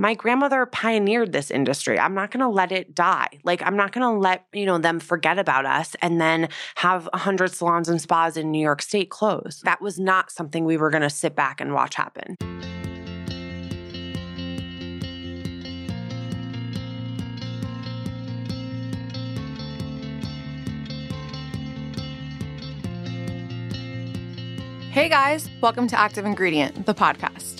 my grandmother pioneered this industry. I'm not going to let it die. Like I'm not going to let, you know, them forget about us and then have 100 salons and spas in New York State close. That was not something we were going to sit back and watch happen. Hey guys, welcome to Active Ingredient, the podcast.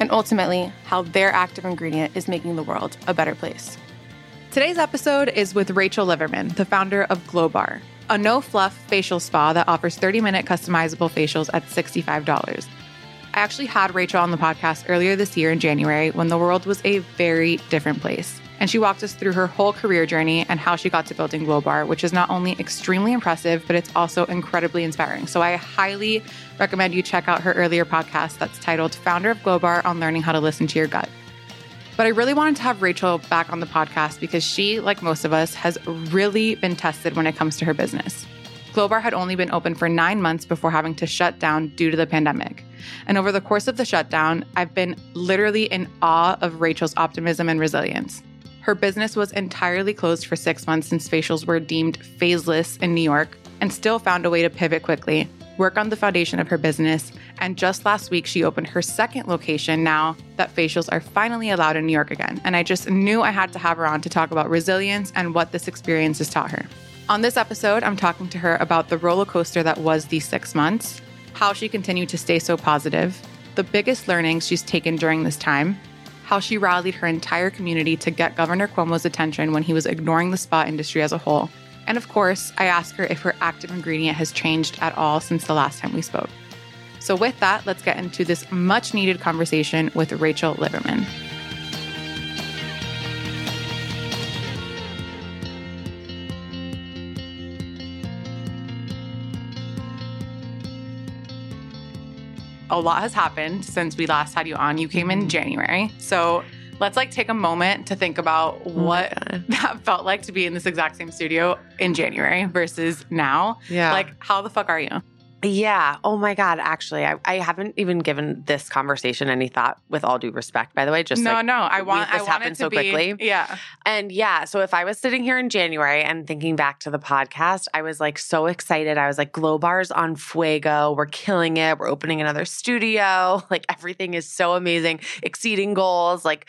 and ultimately, how their active ingredient is making the world a better place. Today's episode is with Rachel Liverman, the founder of Glowbar, a no fluff facial spa that offers 30 minute customizable facials at $65. I actually had Rachel on the podcast earlier this year in January when the world was a very different place and she walked us through her whole career journey and how she got to building Glowbar, which is not only extremely impressive, but it's also incredibly inspiring. So I highly recommend you check out her earlier podcast that's titled Founder of Glowbar on Learning How to Listen to Your Gut. But I really wanted to have Rachel back on the podcast because she, like most of us, has really been tested when it comes to her business. Glowbar had only been open for nine months before having to shut down due to the pandemic. And over the course of the shutdown, I've been literally in awe of Rachel's optimism and resilience. Her business was entirely closed for six months since facials were deemed phaseless in New York and still found a way to pivot quickly, work on the foundation of her business, and just last week she opened her second location now that facials are finally allowed in New York again. And I just knew I had to have her on to talk about resilience and what this experience has taught her. On this episode, I'm talking to her about the roller coaster that was these six months, how she continued to stay so positive, the biggest learnings she's taken during this time, how she rallied her entire community to get Governor Cuomo's attention when he was ignoring the spa industry as a whole. And of course, I ask her if her active ingredient has changed at all since the last time we spoke. So, with that, let's get into this much needed conversation with Rachel Liverman. A lot has happened since we last had you on. You came in. January. So let's like take a moment to think about oh what that felt like to be in this exact same studio in January versus now. Yeah. Like, how the fuck are you? Yeah. Oh my God. Actually, I, I haven't even given this conversation any thought. With all due respect, by the way, just no, like, no. I want this happened so be, quickly. Yeah. And yeah. So if I was sitting here in January and thinking back to the podcast, I was like so excited. I was like, Glow Bars on Fuego. We're killing it. We're opening another studio. Like everything is so amazing, exceeding goals. Like,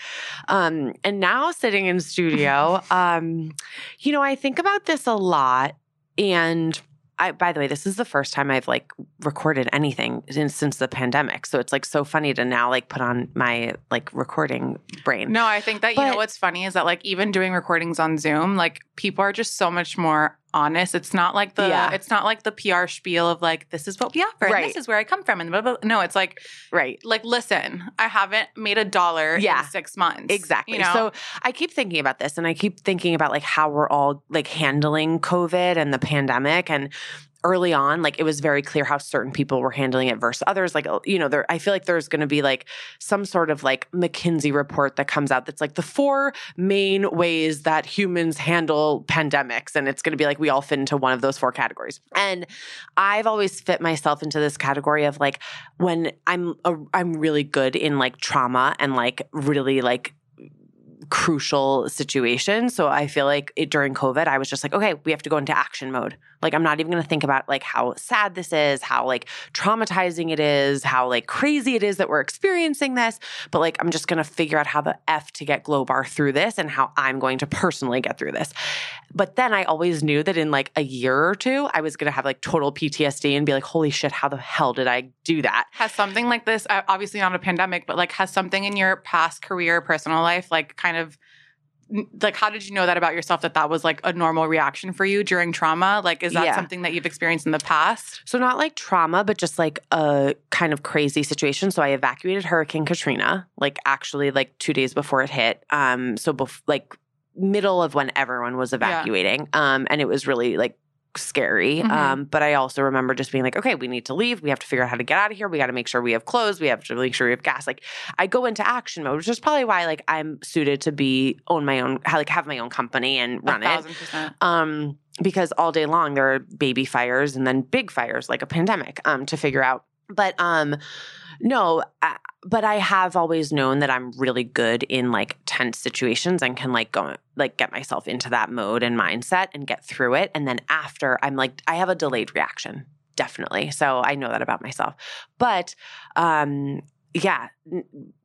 um, and now sitting in studio, um, you know, I think about this a lot and I, by the way, this is the first time I've like recorded anything since, since the pandemic. So it's like so funny to now like put on my like recording brain. No, I think that, but, you know, what's funny is that like even doing recordings on Zoom, like people are just so much more honest. It's not like the yeah. it's not like the PR spiel of like this is what we offer right. and this is where I come from and blah, blah, blah. no, it's like right. Like listen, I haven't made a dollar yeah. in 6 months. Exactly. You know? So I keep thinking about this and I keep thinking about like how we're all like handling COVID and the pandemic and early on, like it was very clear how certain people were handling it versus others. Like, uh, you know, there, I feel like there's going to be like some sort of like McKinsey report that comes out that's like the four main ways that humans handle pandemics. And it's going to be like we all fit into one of those four categories. And I've always fit myself into this category of like when I'm, a, I'm really good in like trauma and like really like crucial situation. So I feel like it, during COVID, I was just like, okay, we have to go into action mode. Like I'm not even going to think about like how sad this is, how like traumatizing it is, how like crazy it is that we're experiencing this, but like I'm just going to figure out how the F to get Glowbar through this and how I'm going to personally get through this. But then I always knew that in like a year or two, I was going to have like total PTSD and be like, holy shit, how the hell did I do that? Has something like this, obviously not a pandemic, but like has something in your past career, personal life, like kind of like how did you know that about yourself that that was like a normal reaction for you during trauma? Like is that Yeah. something that you've experienced in the past? So not like trauma, but just like a kind of crazy situation. So I evacuated Hurricane Katrina, like actually like two days before it hit. Um, so bef- like middle of when everyone was evacuating. Um, and it was really like scary. Mhm. Um, but I also remember just being like, okay, we need to leave. We have to figure out how to get out of here. We got to make sure we have clothes. We have to make sure we have gas. Like I go into action mode, which is probably why like I'm suited to be own my own, like have my own company and run it um, because all day long there are baby fires and then big fires like a pandemic um, to figure out. But um, no, I, but I have always known that I'm really good in like tense situations and can like go like get myself into that mode and mindset and get through it. And then after, I'm like I have a delayed reaction, definitely. So I know that about myself. But um, yeah,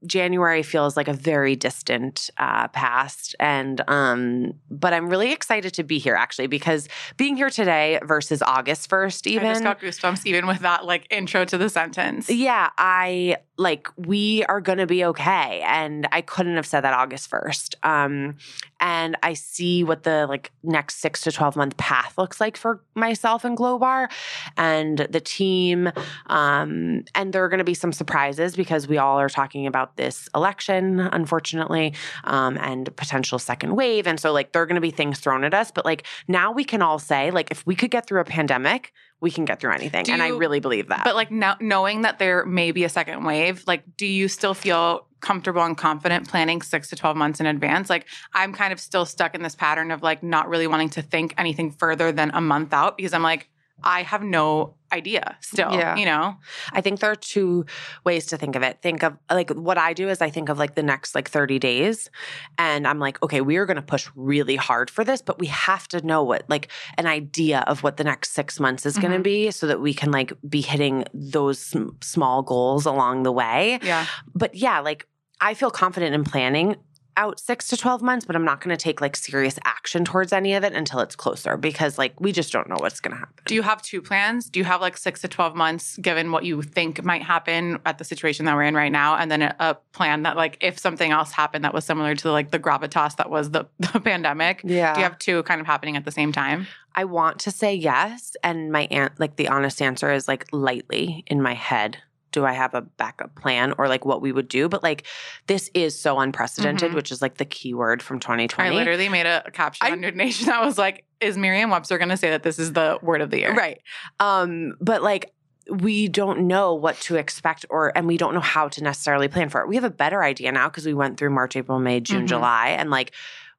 January feels like a very distant uh, past, and um, but I'm really excited to be here actually because being here today versus August first, even I just got goosebumps even with that like intro to the sentence. yeah, I like we are going to be okay and I couldn't have said that August 1st. Um and I see what the like next 6 to 12 month path looks like for myself and Glowbar and the team um and there are going to be some surprises because we all are talking about this election unfortunately um and potential second wave and so like there are going to be things thrown at us but like now we can all say like if we could get through a pandemic we can get through anything Do and I really believe that. But like now knowing that there may be a second wave, like do you still feel comfortable and confident planning 6 to 12 months in advance? Like I'm kind of still stuck in this pattern of like not really wanting to think anything further than a month out because I'm like I have no idea still, Yeah. you know. I think there are two ways to think of it. Think of like what I do is I think of like the next like 30 days and I'm like, okay, we are going to push really hard for this, but we have to know what like an idea of what the next 6 months is going to mm-hmm. be so that we can like be hitting those sm- small goals along the way. Yeah. But yeah, like I feel confident in planning out 6 to 12 months, but I'm not going to take like serious action towards any of it until it's closer because like we just don't know what's going to happen. Do you have two plans? Do you have like 6 to 12 months given what you think might happen at the situation that we're in right now and then a, a plan that like if something else happened that was similar to like the gravitas that was the, the pandemic? yeah. Do you have two kind of happening at the same time? I want to say yes, and my aunt, like the honest answer is like lightly in my head. Do I have a backup plan or like what we would do? But like this is so unprecedented, Mhm. which is like the key word from 2020. I literally made a, a caption I- on Nation that was like, is Merriam Webster going to say that this is the word of the year? Right. Um, but like we don't know what to expect or and we don't know how to necessarily plan for it. We have a better idea now because we went through March, April, May, June, Mhm. July and like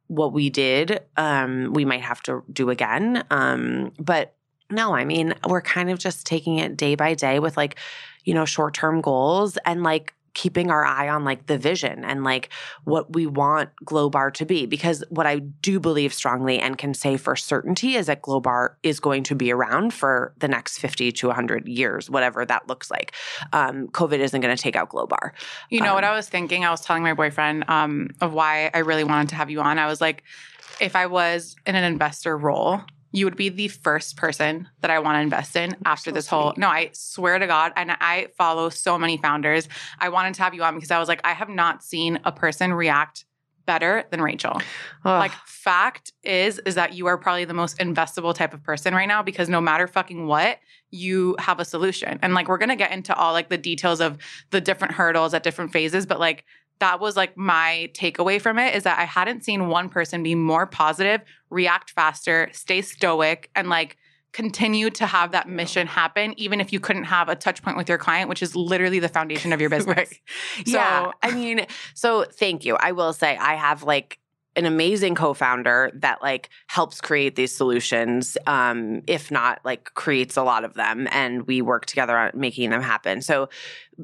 what we did, um, we might have to do again. Um, but no, I mean, we're kind of just taking it day by day with like, you know, short-term goals and like keeping our eye on like the vision and like what we want Glowbar to be. Because what I do believe strongly and can say for certainty is that Glowbar is going to be around for the next 50 to 100 years, whatever that looks like. Um, COVID isn't going to take out Glowbar. You know what Um, I was thinking? I was telling my boyfriend um, of why I really wanted to have you on. I was like, if I was in an investor role, you would be the first person that I want to invest in after so this whole. sweet. No, I swear to God, and I follow so many founders. I wanted to have you on because I was like, I have not seen a person react better than Rachel. Like fact is is that you are probably the most investable type of person right now because no matter fucking what, you have a solution. And like we're going to get into all like the details of the different hurdles at different phases, but like that was like my takeaway from it is that I hadn't seen one person be more positive, react faster, stay stoic and like continue to have that mission happen even if you couldn't have a touch point with your client, which is literally the foundation of your business. Right. So- yeah. I mean, so thank you. I will say I have like an amazing co-founder that like helps create these solutions um if not like creates a lot of them and we work together on making them happen. So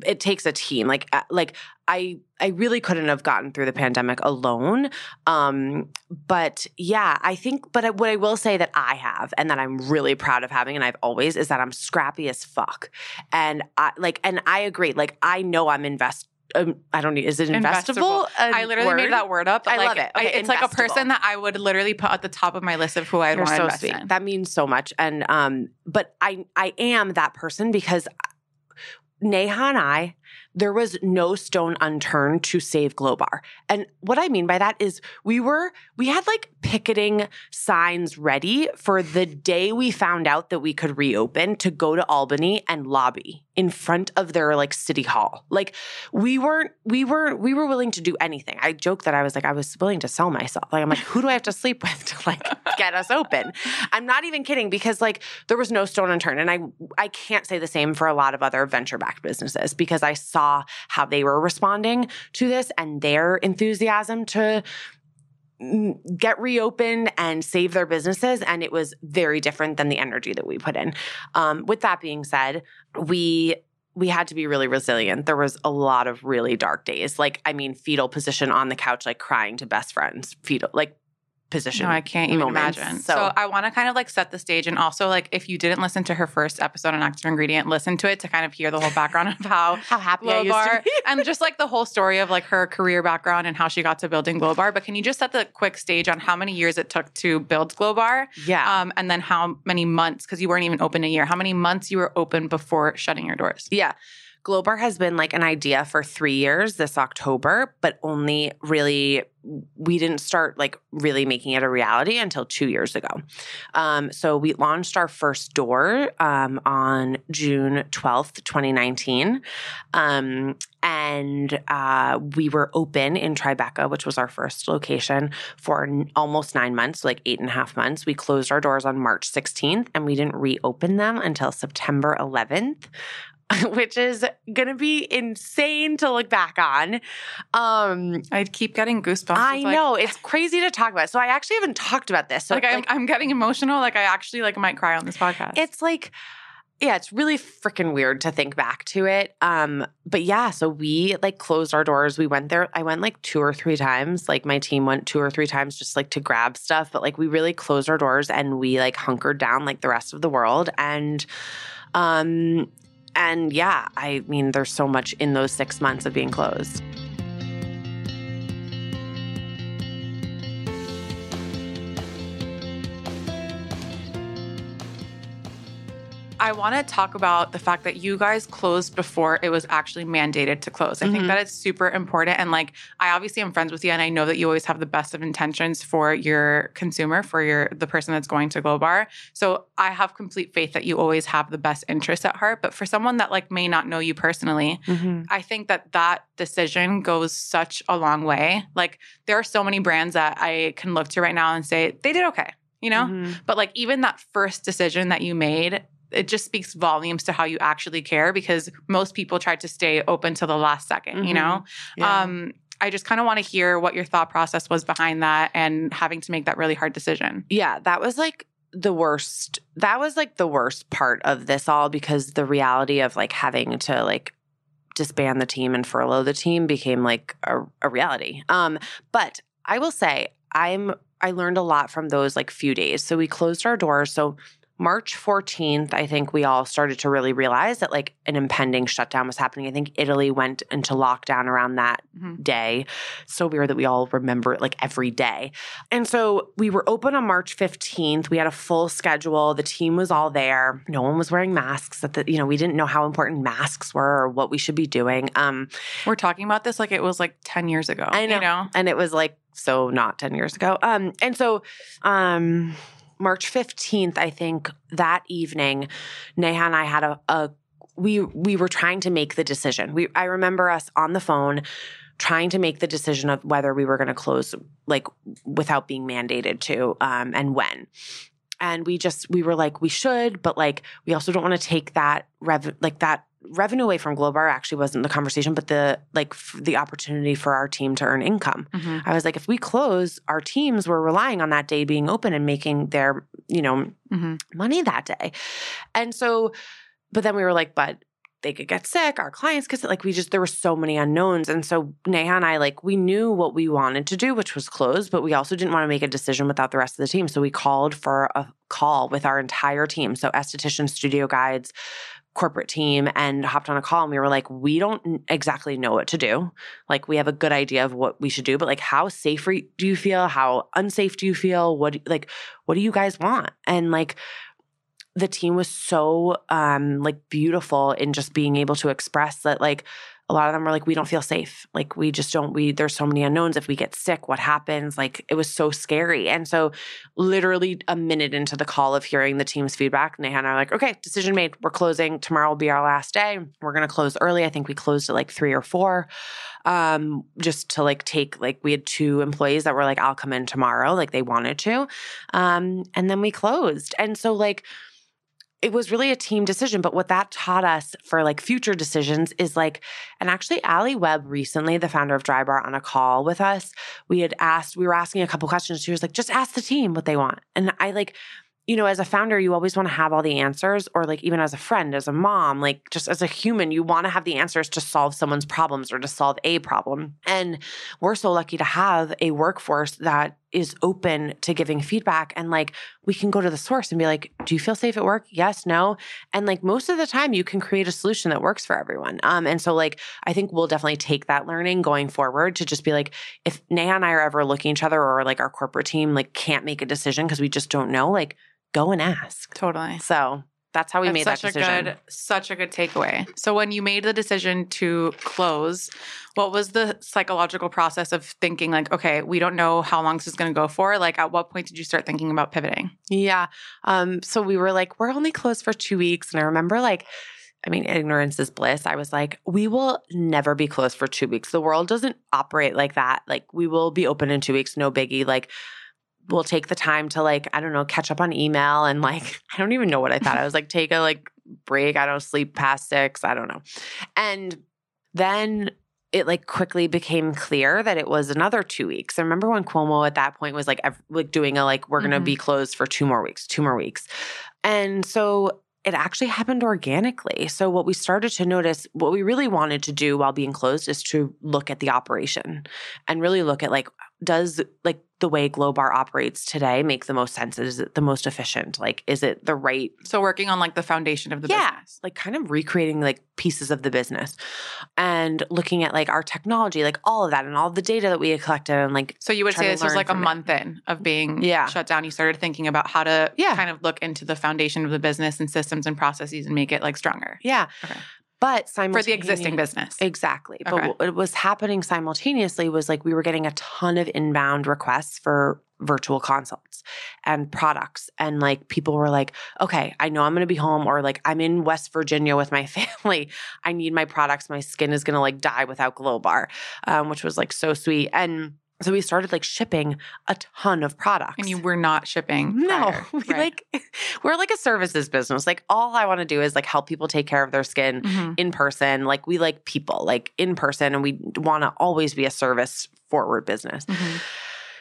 it takes a team. Like uh, like i i really couldn't have gotten through the pandemic alone. Um but yeah i think but what i will say that i have and that i'm really proud of having and i've always is that i'm scrappy as fuck. And i like and i agree. Like i know i'm invest um, I don't need. Is it investable? Investable. I literally made that word up. I like, love it. Okay, it's like a person that I would literally put at the top of my list of who I'd You're want to so invest sweet. in. That means so much. And um, but I I am that person because Neha and I there was no stone unturned to save Glowbar. And what I mean by that is we were, we had like picketing signs ready for the day we found out that we could reopen to go to Albany and lobby in front of their like city hall. Like we weren't, we were, we were willing to do anything. I joke that I was like, I was willing to sell myself. Like, I'm like, who do I have to sleep with to like get us open? I'm not even kidding because like there was no stone unturned. And I, I can't say the same for a lot of other venture backed businesses because I saw how they were responding to this and their enthusiasm to get reopened and save their businesses and it was very different than the energy that we put in. Um, with that being said we we had to be really resilient. There was a lot of really dark days. Like i mean fetal position on the couch like crying to best friends fetal like position. No, I can't even moments. imagine. So- So, I want to kind of like set the stage and also like if you didn't listen to her first episode on Active Ingredient, listen to it to kind of hear the whole background of how How happy I Glow used Bar to be. and just like the whole story of like her career background and how she got to building Glow Bar. But can you just set the quick stage on how many years it took to build Glow Bar? Yeah. Um, and then how many months, because you weren't even open a year, how many months you were open before shutting your doors? Yeah. Glowbar has been like an idea for three years this October, but only really, we didn't start like really making it a reality until two years ago. Um, so we launched our first door um, on June 12th, 2019. Um, and uh, we were open in Tribeca, which was our first location, for n- almost nine months, like eight and a half months. We closed our doors on March 16th and we didn't reopen them until September 11th. Which is gonna be insane to look back on. Um, I keep getting goosebumps. I It's like- know it's crazy to talk about. So I actually haven't talked about this. So like, I'm, I'm getting emotional. Like I actually like might cry on this podcast. it's like yeah it's really freaking weird to think back to it um but yeah so we like closed our doors we went there i went like two or three times like my team went two or three times just like to grab stuff but like we really closed our doors and we like hunkered down like the rest of the world and um and yeah i mean there's so much in those six months of being closed I want to talk about the fact that you guys closed before it was actually mandated to close. I think Mhm. that it's super important. And like, I obviously am friends with you, and I know that you always have the best of intentions for your consumer, for your the person that's going to Glow Bar. So I have complete faith that you always have the best interest at heart. But for someone that like may not know you personally, I think that that decision goes such a long way. Like, there are so many brands that I can look to right now and say they did okay. You know, Mhm. but like even that first decision that you made, it just speaks volumes to how you actually care because most people try to stay open till the last 2nd you Mhm. know? Yeah. Um, I just kind of want to hear what your thought process was behind that and having to make that really hard decision. Yeah, that was like the worst. That was like the worst part of this all because the reality of like having to like disband the team and furlough the team became like a, a reality. Um, but I will say I'm I learned a lot from those like few days. So we closed our doors. So March 14th, I think we all started to really realize that like an impending shutdown was happening. I think Italy went into lockdown around that Mhm. day. So weird that we all remember it like every day. And so we were open on March 15th. We had a full schedule. The team was all there. No one was wearing masks. That the, you know, we didn't know how important masks were or what we should be doing. Um, We're talking about this like it was like 10 years ago. I know. You know? and it was like so not 10 years ago. Um, and so um March 15th, I think that evening, Neha and I had a, a we we were trying to make the decision. We I remember us on the phone trying to make the decision of whether we were going to close like without being mandated to um and when. And we just we were like we should, but like we also don't want to take that rev like that revenue away from Glowbar actually wasn't the conversation, but the like f- the opportunity for our team to earn income. Mhm. I was like, if we close, our teams were relying on that day being open and making their, you know, Mhm. money that day. And so, but then we were like, but they could get sick, our clients could like we just there were so many unknowns. And so Neha and I like we knew what we wanted to do, which was close, but we also didn't want to make a decision without the rest of the team. So we called for a call with our entire team. So esthetician studio guides, corporate team and hopped on a call and we were like we don't exactly know what to do. Like we have a good idea of what we should do but like how safe do you feel? How unsafe do you feel? What like what do you guys want? And like the team was so um like beautiful in just being able to express that like a lot of them were like, we don't feel safe. Like we just don't, we, there's so many unknowns. If we get sick, what happens? Like it was so scary. And so literally a minute into the call of hearing the team's feedback, Neha and I are like, okay, decision made. We're closing. Tomorrow will be our last day. We're going to close early. I think we closed at like three or four. Um, just to like take, like we had two employees that were like, I'll come in tomorrow. Like they wanted to. Um, and then we closed. And so like, it was really a team decision. But what that taught us for like future decisions is like, and actually, Alli Webb recently, the founder of Drybar, on a call with us, we had asked, we were asking a couple questions. She was like, just ask the team what they want. And I like, you know, as a founder, you always want to have all the answers, or like even as a friend, as a mom, like just as a human, you want to have the answers to solve someone's problems or to solve a problem. And we're so lucky to have a workforce that is open to giving feedback and like we can go to the source and be like, do you feel safe at work? Yes, no. And like most of the time you can create a solution that works for everyone. Um, and so like I think we'll definitely take that learning going forward to just be like, if Neha and I are ever looking at each other or like our corporate team like can't make a decision because we just don't know, like go and ask. Totally. So that's how we That's made that such decision. a good, such a good takeaway. So when you made the decision to close, what was the psychological process of thinking like, okay, we don't know how long this is going to go for? Like, at what point did you start thinking about pivoting? Yeah. Um, so we were like, we're only closed for two weeks. And I remember like, I mean, ignorance is bliss. I was like, we will never be closed for two weeks. The world doesn't operate like that. Like, we will be open in two weeks, no biggie. Like, we'll take the time to like, I don't know, catch up on email and like, I don't even know what I thought. I was like, take a like break. I don't sleep past six. I don't know. And then it like quickly became clear that it was another two weeks. I remember when Cuomo at that point was like, like doing a like, we're going to Mhm. be closed for two more weeks, two more weeks. And so it actually happened organically. So what we started to notice, what we really wanted to do while being closed is to look at the operation and really look at like, does like the way Glowbar operates today make the most sense? Is it the most efficient? Like, is it the right So working on like the foundation of the Yeah. business. like kind of recreating like pieces of the business and looking at like our technology, like all of that and all the data that we had collected and like So you would say this was like a it. month in of being Yeah. shut down. You started thinking about how to Yeah. kind of look into the foundation of the business and systems and processes and make it like stronger yeah. Okay. But for the existing business. Exactly. Okay. But what was happening simultaneously was like we were getting a ton of inbound requests for virtual consults and products. And like people were like, okay, I know I'm going to be home or like I'm in West Virginia with my family. I need my products. My skin is going to like die without Glow Bar, um, which was like so sweet. And so we started like shipping a ton of products. and you were not shipping. No, prior, we right? like we're like a services business. Like all I want to do is like help people take care of their skin Mhm. in person. Like we like people, like in person, and we want to always be a service forward business. Mhm.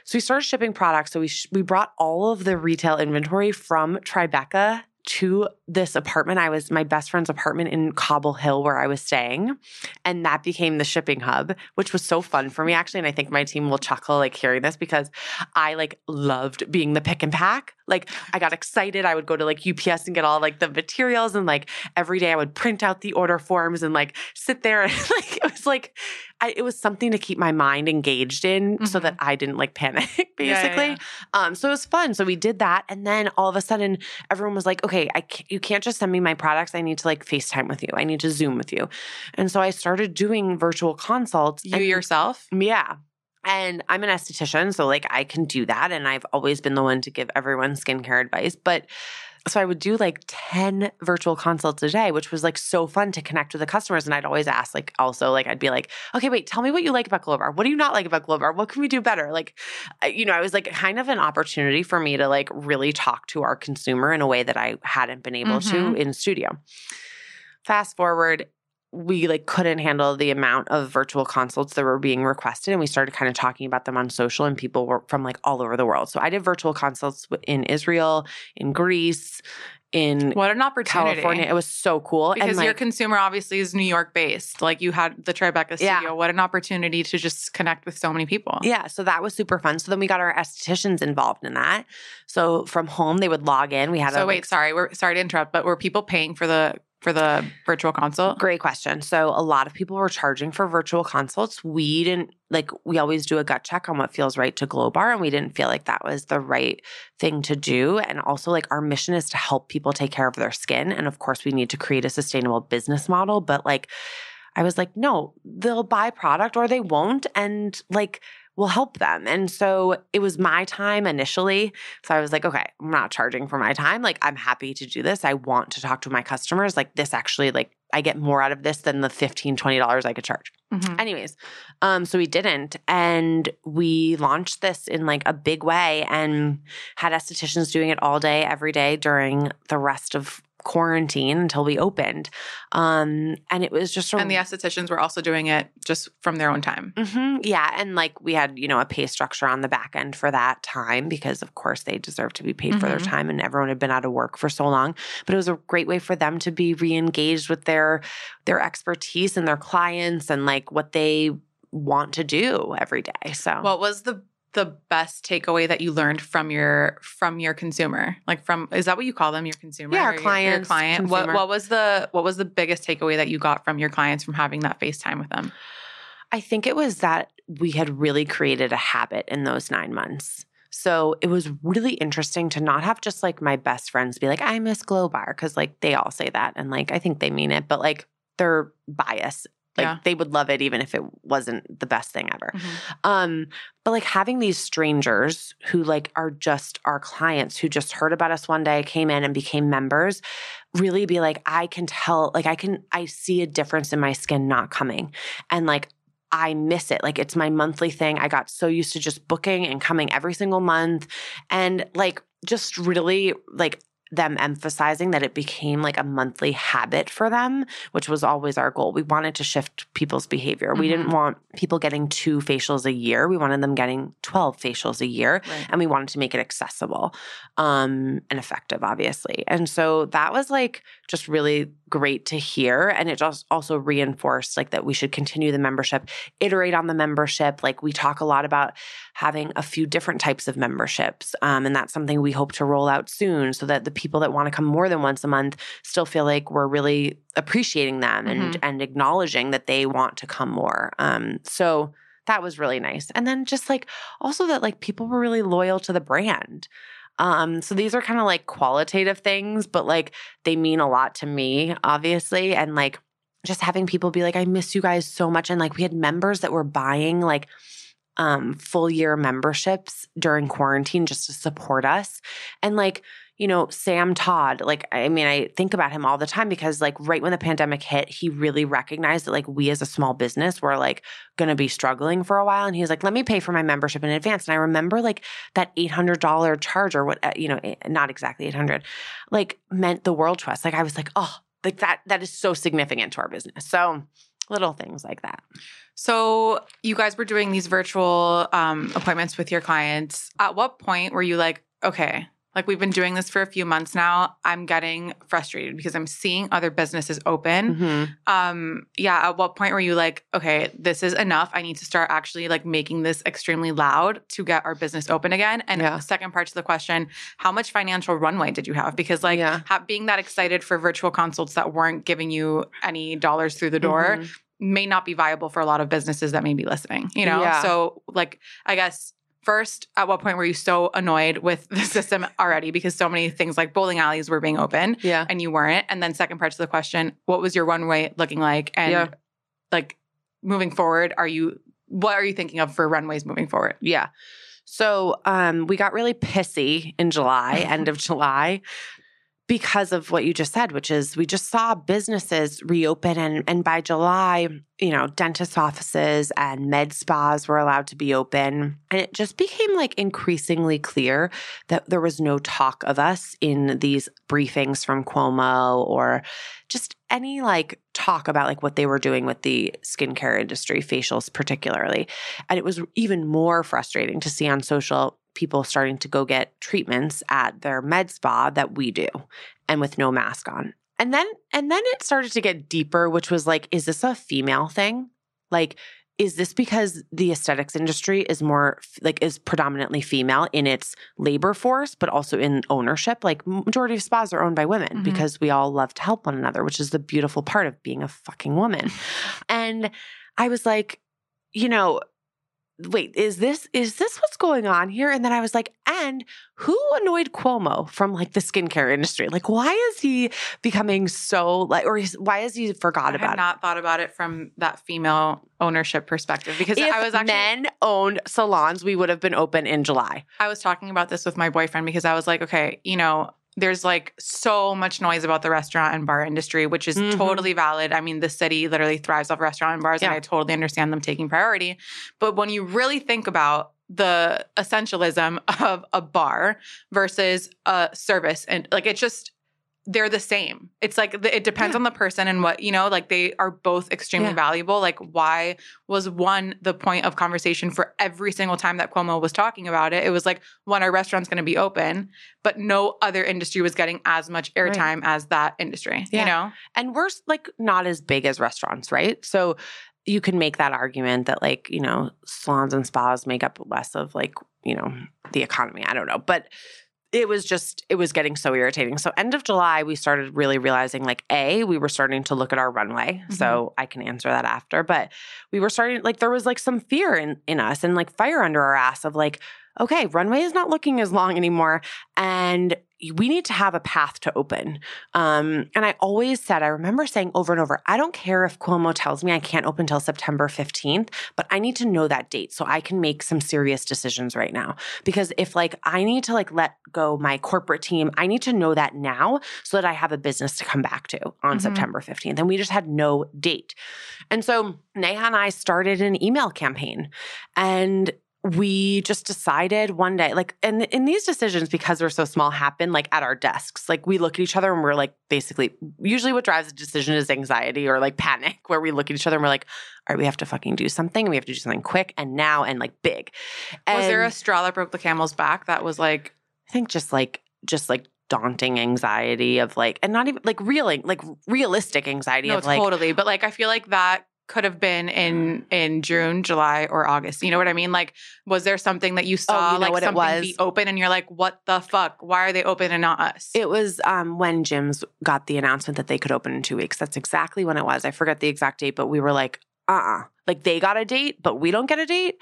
So we started shipping products. So we sh- we brought all of the retail inventory from Tribeca to this apartment. I was my best friend's apartment in Cobble Hill where I was staying, and that became the shipping hub, which was so fun for me actually. And I think my team will chuckle like hearing this because I like loved being the pick and pack. Like I got excited. I would go to like UPS and get all like the materials, and like every day I would print out the order forms and like sit there and like was like I, it was something to keep my mind engaged in so Mhm. that I didn't like panic basically. Yeah, yeah, yeah. Um, so it was fun. So we did that, and then all of a sudden, everyone was like, "Okay, I can't, you can't just send me my products. I need to like FaceTime with you. I need to Zoom with you." And so I started doing virtual consults. You and- yourself? yeah. And I'm an esthetician, so like I can do that. And I've always been the one to give everyone skincare advice. But so I would do like 10 virtual consults a day, which was like so fun to connect with the customers. And I'd always ask, like, also, like, I'd be like, okay, wait, tell me what you like about Glowbar. What do you not like about Glowbar? What can we do better? Like, you know, I was like kind of an opportunity for me to like really talk to our consumer in a way that I hadn't been able to Mhm. in studio. Fast forward, we like couldn't handle the amount of virtual consults that were being requested and we started kind of talking about them on social and people were from like all over the world so i did virtual consults in israel in greece in What an opportunity. california it was so cool Because and like, your consumer obviously is New York based. Like you had the Tribeca Yeah. studio. What an opportunity to just connect with so many people. yeah so that was super fun so then we got our estheticians involved in that so from home they would log in we had So a wait, like, sorry, we're sorry to interrupt, but were people paying for the for the virtual consult? Great question. So a lot of people were charging for virtual consults. We didn't like we always do a gut check on what feels right to Glowbar and we didn't feel like that was the right thing to do and also like our mission is to help people take care of their skin and of course we need to create a sustainable business model but like I was like, no, they'll buy product or they won't. And like, we'll help them. And so it was my time initially. So I was like, okay, I'm not charging for my time. Like, I'm happy to do this. I want to talk to my customers. Like, this actually, like, I get more out of this than the $15, $20 I could charge. Mhm. Anyways, um, so we didn't. And we launched this in like a big way and had estheticians doing it all day, every day during the rest of quarantine until we opened. Um, and it was just a And the estheticians were also doing it just from their own time. hmm Yeah. And like we had, you know, a pay structure on the back end for that time because, of course, they deserve to be paid for their Mhm. time and everyone had been out of work for so long. But it was a great way for them to be re engaged with their their expertise and their clients and like what they want to do every day. So, What was the the best takeaway that you learned from your from your consumer? Like from is that what you call them? Your consumer? Yeah, or your- client. What what was the what was the biggest takeaway that you got from your clients from having that FaceTime with them? I think it was that we had really created a habit in those nine months. So it was really interesting to not have just like my best friends be like, I miss Glow Bar, because like they all say that. And like I think they mean it, but like they're biased. Like Yeah. they would love it even if it wasn't the best thing ever. Mm-hmm. Um, but like having these strangers who like are just our clients who just heard about us one day, came in and became members, really be like, I can tell, like I can, I see a difference in my skin not coming. And like I miss it. Like it's my monthly thing. I got so used to just booking and coming every single month. And like just really like them emphasizing that it became like a monthly habit for them, which was always our goal. We wanted to shift people's behavior. We didn't want people getting two facials a year. We wanted them getting 12 facials a year Right. and we wanted to make it accessible um, and effective, obviously. And so that was like just really great to hear. And it just also reinforced like that we should continue the membership, iterate on the membership. Like we talk a lot about having a few different types of memberships. Um, and that's something we hope to roll out soon so that the people that want to come more than once a month still feel like we're really appreciating them and, and acknowledging that they want to come more. Um, so that was really nice. And then just like also that like people were really loyal to the brand. Um, so these are kind of like qualitative things, but like they mean a lot to me, obviously. And like just having people be like, I miss you guys so much. And like we had members that were buying like um full year memberships during quarantine just to support us. And like, you know, Sam Todd, like, I mean, I think about him all the time because, like, right when the pandemic hit, he really recognized that, like, we as a small business were, like, going to be struggling for a while. And he was like, let me pay for my membership in advance. And I remember, like, that $800 charge or what, uh, you know, eh, not exactly 800 like, meant the world to us. Like, I was like, oh, like that, that is so significant to our business. So, little things like that. So you guys were doing these virtual um, appointments with your clients. At what point were you like, okay, like we've been doing this for a few months now. I'm getting frustrated because I'm seeing other businesses open. Mhm. Um, yeah. At what point were you like, okay, this is enough. I need to start actually like making this extremely loud to get our business open again. And Yeah. second part to the question, how much financial runway did you have? Because like Yeah. ha- being that excited for virtual consults that weren't giving you any dollars through the door Mhm. may not be viable for a lot of businesses that may be listening, you know? Yeah. So, like, I guess first, at what point were you so annoyed with the system already because so many things like bowling alleys were being open Yeah. and you weren't? And then, second part to the question, what was your runway looking like? And Yeah. like, moving forward, are you, what are you thinking of for runways moving forward? Yeah. So um, we got really pissy in July, end of July, because of what you just said, which is we just saw businesses reopen and and by July, you know, dentist offices and med spas were allowed to be open. And it just became like increasingly clear that there was no talk of us in these briefings from Cuomo or just any like talk about like what they were doing with the skincare industry, facials particularly. And it was even more frustrating to see on social people starting to go get treatments at their med spa that we do and with no mask on. And then and then it started to get deeper, which was like, is this a female thing? Like, is this because the aesthetics industry is more like is predominantly female in its labor force, but also in ownership? Like majority of spas are owned by women Mhm. because we all love to help one another, which is the beautiful part of being a fucking woman. And I was like, you know, wait, is this is this what's going on here? And then I was like, and who annoyed Cuomo from like the skincare industry? Like, why is he becoming so like, or is, why has he forgot I about had it? not thought about it from that female ownership perspective because If I was actually men owned salons, we would have been open in July. I was talking about this with my boyfriend because I was like, okay, you know, there's like so much noise about the restaurant and bar industry, which is Mhm. totally valid. I mean, the city literally thrives off restaurant and bars, and I totally understand them taking priority. But when you really think about the essentialism of a bar versus a service, and like it's just, they're the same. It's like the- it depends Yeah. on the person and what, you know, like they are both extremely Yeah. valuable. Like, why was one the point of conversation for every single time that Cuomo was talking about it? It was like, when our restaurant's going to be open, but no other industry was getting as much Right. airtime as that industry, Yeah. you know? and we're like not as big as restaurants, right? So you can make that argument that like, you know, salons and spas make up less of like, you know, the economy. I don't know. But it was just it was getting so irritating. So end of July we started really realizing like A, we were starting to look at our runway. So mm-hmm. I can answer that after, but we were starting like there was like some fear in in us and like fire under our ass of like okay, runway is not looking as long anymore and we need to have a path to open. Um, and I always said, I remember saying over and over, I don't care if Cuomo tells me I can't open till September 15th, but I need to know that date so I can make some serious decisions right now. Because if like I need to like let go my corporate team, I need to know that now so that I have a business to come back to on Mhm. September 15th. And we just had no date. And so Neha and I started an email campaign and we just decided one day, like, and in these decisions, because we're so small, happen like at our desks. Like, we look at each other and we're like, basically, usually what drives a decision is anxiety or like panic, where we look at each other and we're like, all right, we have to fucking do something. and We have to do something quick and now and like big. was there a straw that broke the camel's back that was like, I think just like, just like daunting anxiety of like, and not even like reeling, like realistic anxiety no, of like, totally. But like, I feel like that could have been in in June, July, or August. You know what I mean? Like, was there something that you saw Oh, you know like what it something was? be open, and you're like, what the fuck? Why are they open and not us? It was um, when gyms got the announcement that they could open in two weeks. That's exactly when it was. I forget the exact date, but we were like, uh uh Like they got a date, but we don't get a date.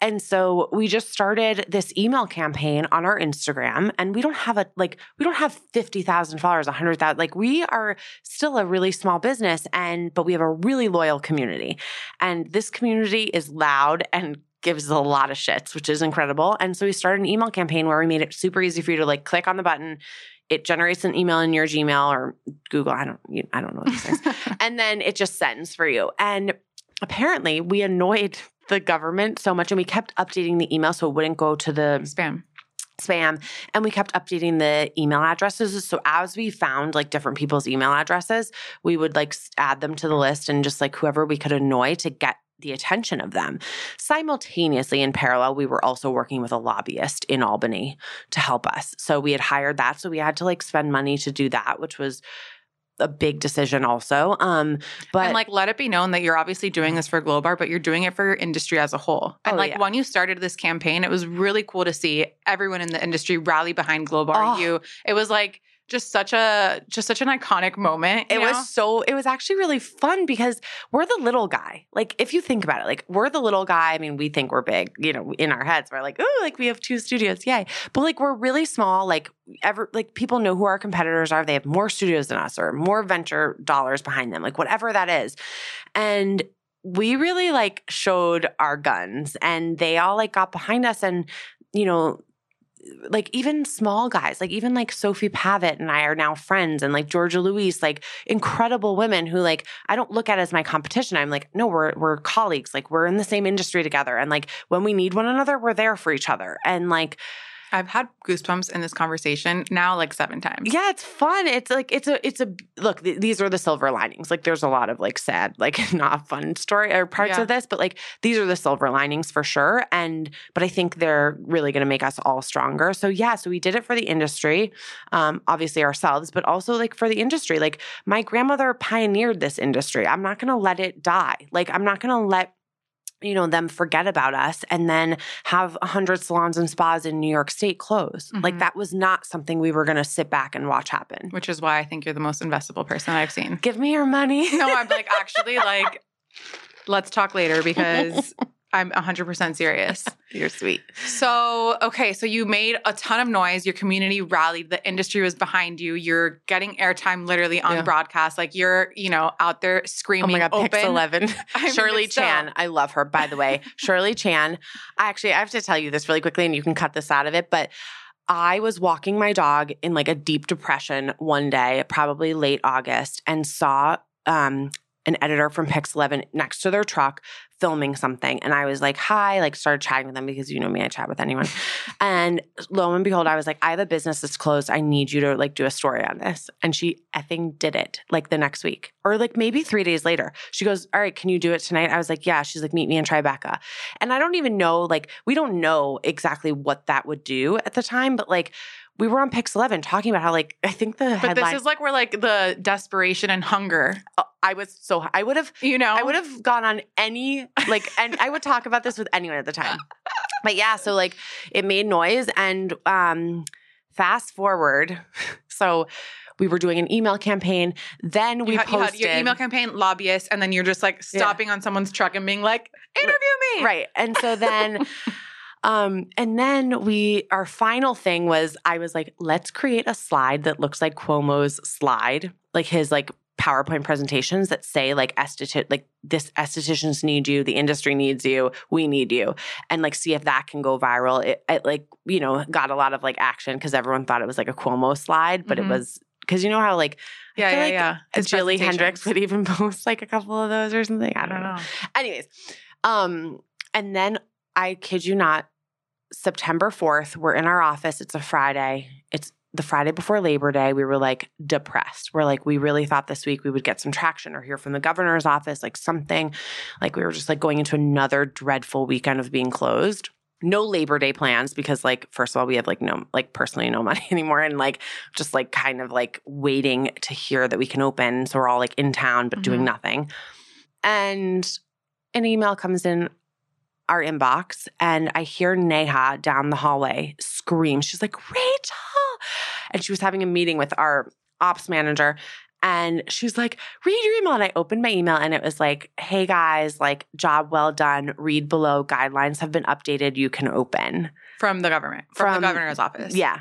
And so we just started this email campaign on our Instagram. And we don't have a, like, we don't have 50,000 followers, 100,000. Like we are still a really small business, and, but we have a really loyal community. And this community is loud and gives a lot of shits, which is incredible. And so we started an email campaign where we made it super easy for you to like click on the button. It generates an email in your Gmail or Google. I don't, I don't know these things. and then it just sends for you. And apparently, we annoyed the government so much, and we kept updating the email so it wouldn't go to the Spam. spam and we kept updating the email addresses. So as we found like different people's email addresses we would like add them to the list and just like whoever we could annoy to get the attention of them. Simultaneously in parallel we were also working with a lobbyist in albany to help us. So we had hired that so we had to like spend money to do that which was a big decision also um but and like let it be known that you're obviously doing this for Glowbar, but you're doing it for your industry as a whole. And Oh, like yeah. when you started this campaign, it was really cool to see everyone in the industry rally behind Glowbar. Oh. You, it was like just such a just such an iconic moment. It know? was so it was actually really fun because we're the little guy. Like if you think about it, like we're the little guy. I mean, we think we're big, you know, in our heads. We're like, oh, like we have two studios, yay. But like we're really small. Like ever like people know who our competitors are. They have more studios than us or more venture dollars behind them, like whatever that is. And we really like showed our guns and they all like got behind us and you know like even small guys, like even like Sofie Pavitt and I are now friends, and like Georgia Louise, like incredible women who like I don't look at as my competition. I'm like, no, we're we're colleagues. Like we're in the same industry together, and like when we need one another, we're there for each other. And like I've had goosebumps in this conversation now like seven times. yeah, it's fun. It's like it's a it's a look. Th- these are the silver linings. Like there's a lot of like sad, like not fun story or parts Yeah. of this, but like these are the silver linings for sure. And but I think they're really going to make us all stronger. So yeah, so we did it for the industry, um, obviously ourselves, but also like for the industry. Like my grandmother pioneered this industry. I'm not going to let it die. Like I'm not going to let you know them forget about us and then have 100 salons and spas in new york state close like Mhm. that was not something we were going to sit back and watch happen Which is why I think you're the most investable person I've seen. give me your money no, I'm like actually like let's talk later because I'm 100% serious. You're sweet. So, okay, so you made a ton of noise. Your community rallied. The industry was behind you. You're getting airtime literally on Yeah. broadcast. Like you're, you know, out there Oh screaming. my god, open. Pix Eleven. I Shirley but still. Chan. I love her, by the way. Shirley Chan. I actually I have to tell you this really quickly and you can cut this out of it, but I was walking my dog in like a deep depression one day, probably late August, and saw um an editor from Pix 11 next to their truck filming something. And I was like, hi, like started chatting with them because you know me, I chat with anyone. and lo and behold, I was like, I have a business that's closed. I need you to like do a story on this. And she effing did it like the next week or like maybe three days later. She goes, All right, can you do it tonight? I was like, Yeah. She's like, Meet me in Tribeca. And I don't even know, like, we don't know exactly what that would do at the time, but like, we were on Pix 11 talking about how, like, I think the But headline, this is like where like the desperation and hunger, Oh, I was so, I would have you know? I would have gone on any like, and I would talk about this with anyone at the time. But yeah, so like it made noise, and um, fast forward, so we were doing an email campaign. Then we you, had, you posted had your email campaign, lobbyists, and then you're just like Yeah. stopping on someone's truck and being like, interview me. right, and so then. Um, and then we, our final thing was I was like, let's create a slide that looks like Cuomo's slide, like his like PowerPoint presentations that say like esthetician, like this estheticians need you, the industry needs you, we need you, and like see if that can go viral. It, it like you know got a lot of like action because everyone thought it was like a Cuomo slide, but Mhm. it was because you know how like Yeah, yeah, like yeah. His Jilly Hendricks presentations. would even post like a couple of those or something. I I don't know. Anyways, um, and then I kid you not, September 4th, we're in our office. It's a Friday. It's the Friday before Labor Day. We were like depressed. We're like, we really thought this week we would get some traction or hear from the governor's office, like something. Like we were just like going into another dreadful weekend of being closed. No Labor Day plans because, like, first of all, we have like no, like, personally no money anymore. And like, just like kind of like waiting to hear that we can open. So we're all like in town, but doing Mhm. nothing. And an email comes in our inbox and I hear Neha down the hallway scream. She's like, Rachel. And she was having a meeting with our ops manager. And she's like, read your email. And I opened my email and it was like, hey guys, like, job well done. Read below. Guidelines have been updated. You can open. From the government, from, From- the governor's office. Yeah.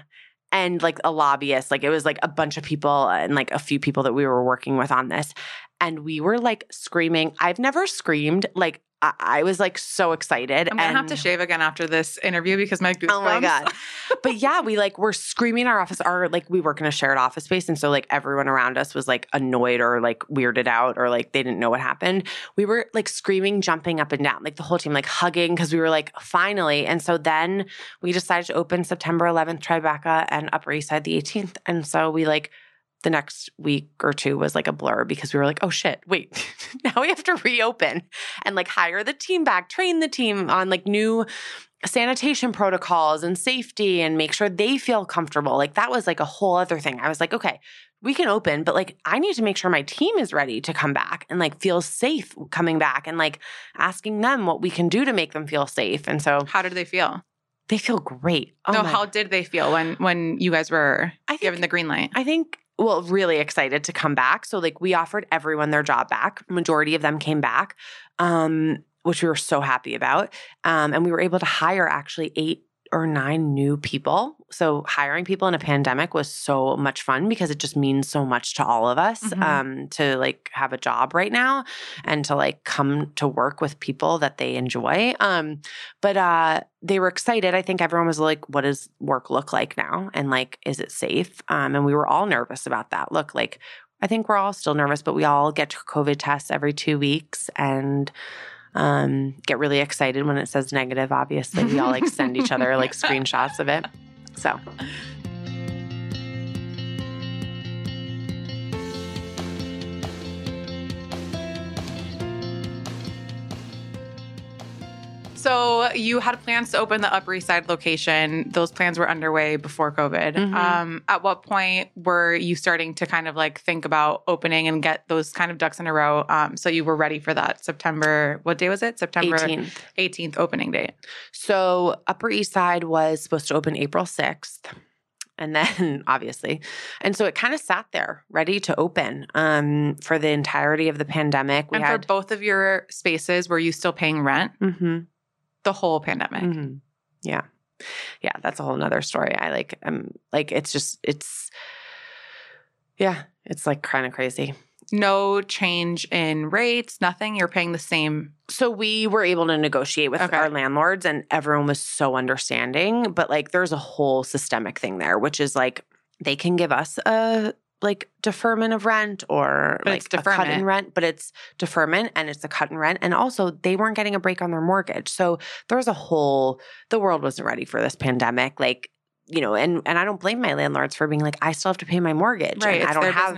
And like a lobbyist, like it was like a bunch of people and like a few people that we were working with on this. And we were like screaming. I've never screamed. Like I, I was like so excited. I'm gonna and have to shave again after this interview because my goosebumps. Oh my God. but yeah, we like were screaming our office. Our like we work in a shared office space. And so like everyone around us was like annoyed or like weirded out or like they didn't know what happened. We were like screaming, jumping up and down, like the whole team, like hugging because we were like, finally. And so then we decided to open September 11th, Tribeca and Upper East Side the 18th. And so we like the next week or two was like a blur because we were like, oh shit, wait, now we have to reopen and like hire the team back, train the team on like new sanitation protocols and safety and make sure they feel comfortable. Like that was like a whole other thing. I was like, okay, we can open, but like I need to make sure my team is ready to come back and like feel safe coming back and like asking them what we can do to make them feel safe. And so How did they feel? they feel great. Oh no, how did they feel when when you guys were I think given the green light? I think well, really excited to come back. So like we offered everyone their job back. Majority of them came back, um, which we were so happy about. Um, and we were able to hire actually eight or nine new people. So hiring people in a pandemic was so much fun because it just means so much to all of us Mhm. um, to like have a job right now and to like come to work with people that they enjoy. Um, but uh, they were excited. I think everyone was like, "What does work look like now?" And like, is it safe? Um, and we were all nervous about that. Look, like, I think we're all still nervous, but we all get COVID tests every two weeks and um, get really excited when it says negative. Obviously, we all like send each other like screenshots of it. So So you had plans to open the Upper East Side location. Those plans were underway before COVID. Mhm. Um, at what point were you starting to kind of like think about opening and get those kind of ducks in a row? Um, so you were ready for that September. What day was it? September 18th. 18th opening date. So Upper East Side was supposed to open April 6th. And then obviously. And so it kind of sat there ready to open um, for the entirety of the pandemic. We and had for both of your spaces, were you still paying rent? hmm the whole pandemic. Mhm. Yeah. Yeah, that's a whole nother story. I like I'm like it's just it's yeah, it's like kind of crazy. No change in rates, nothing. You're paying the same. So we were able to negotiate with Okay. our landlords and everyone was so understanding, but like there's a whole systemic thing there which is like they can give us a like deferment of rent or But like a cut in rent, but it's deferment and it's a cut in rent. And also they weren't getting a break on their mortgage. So there was a whole the world wasn't ready for this pandemic. Like, you know, and and I don't blame my landlords for being like, I still have to pay my mortgage. Right. And I don't have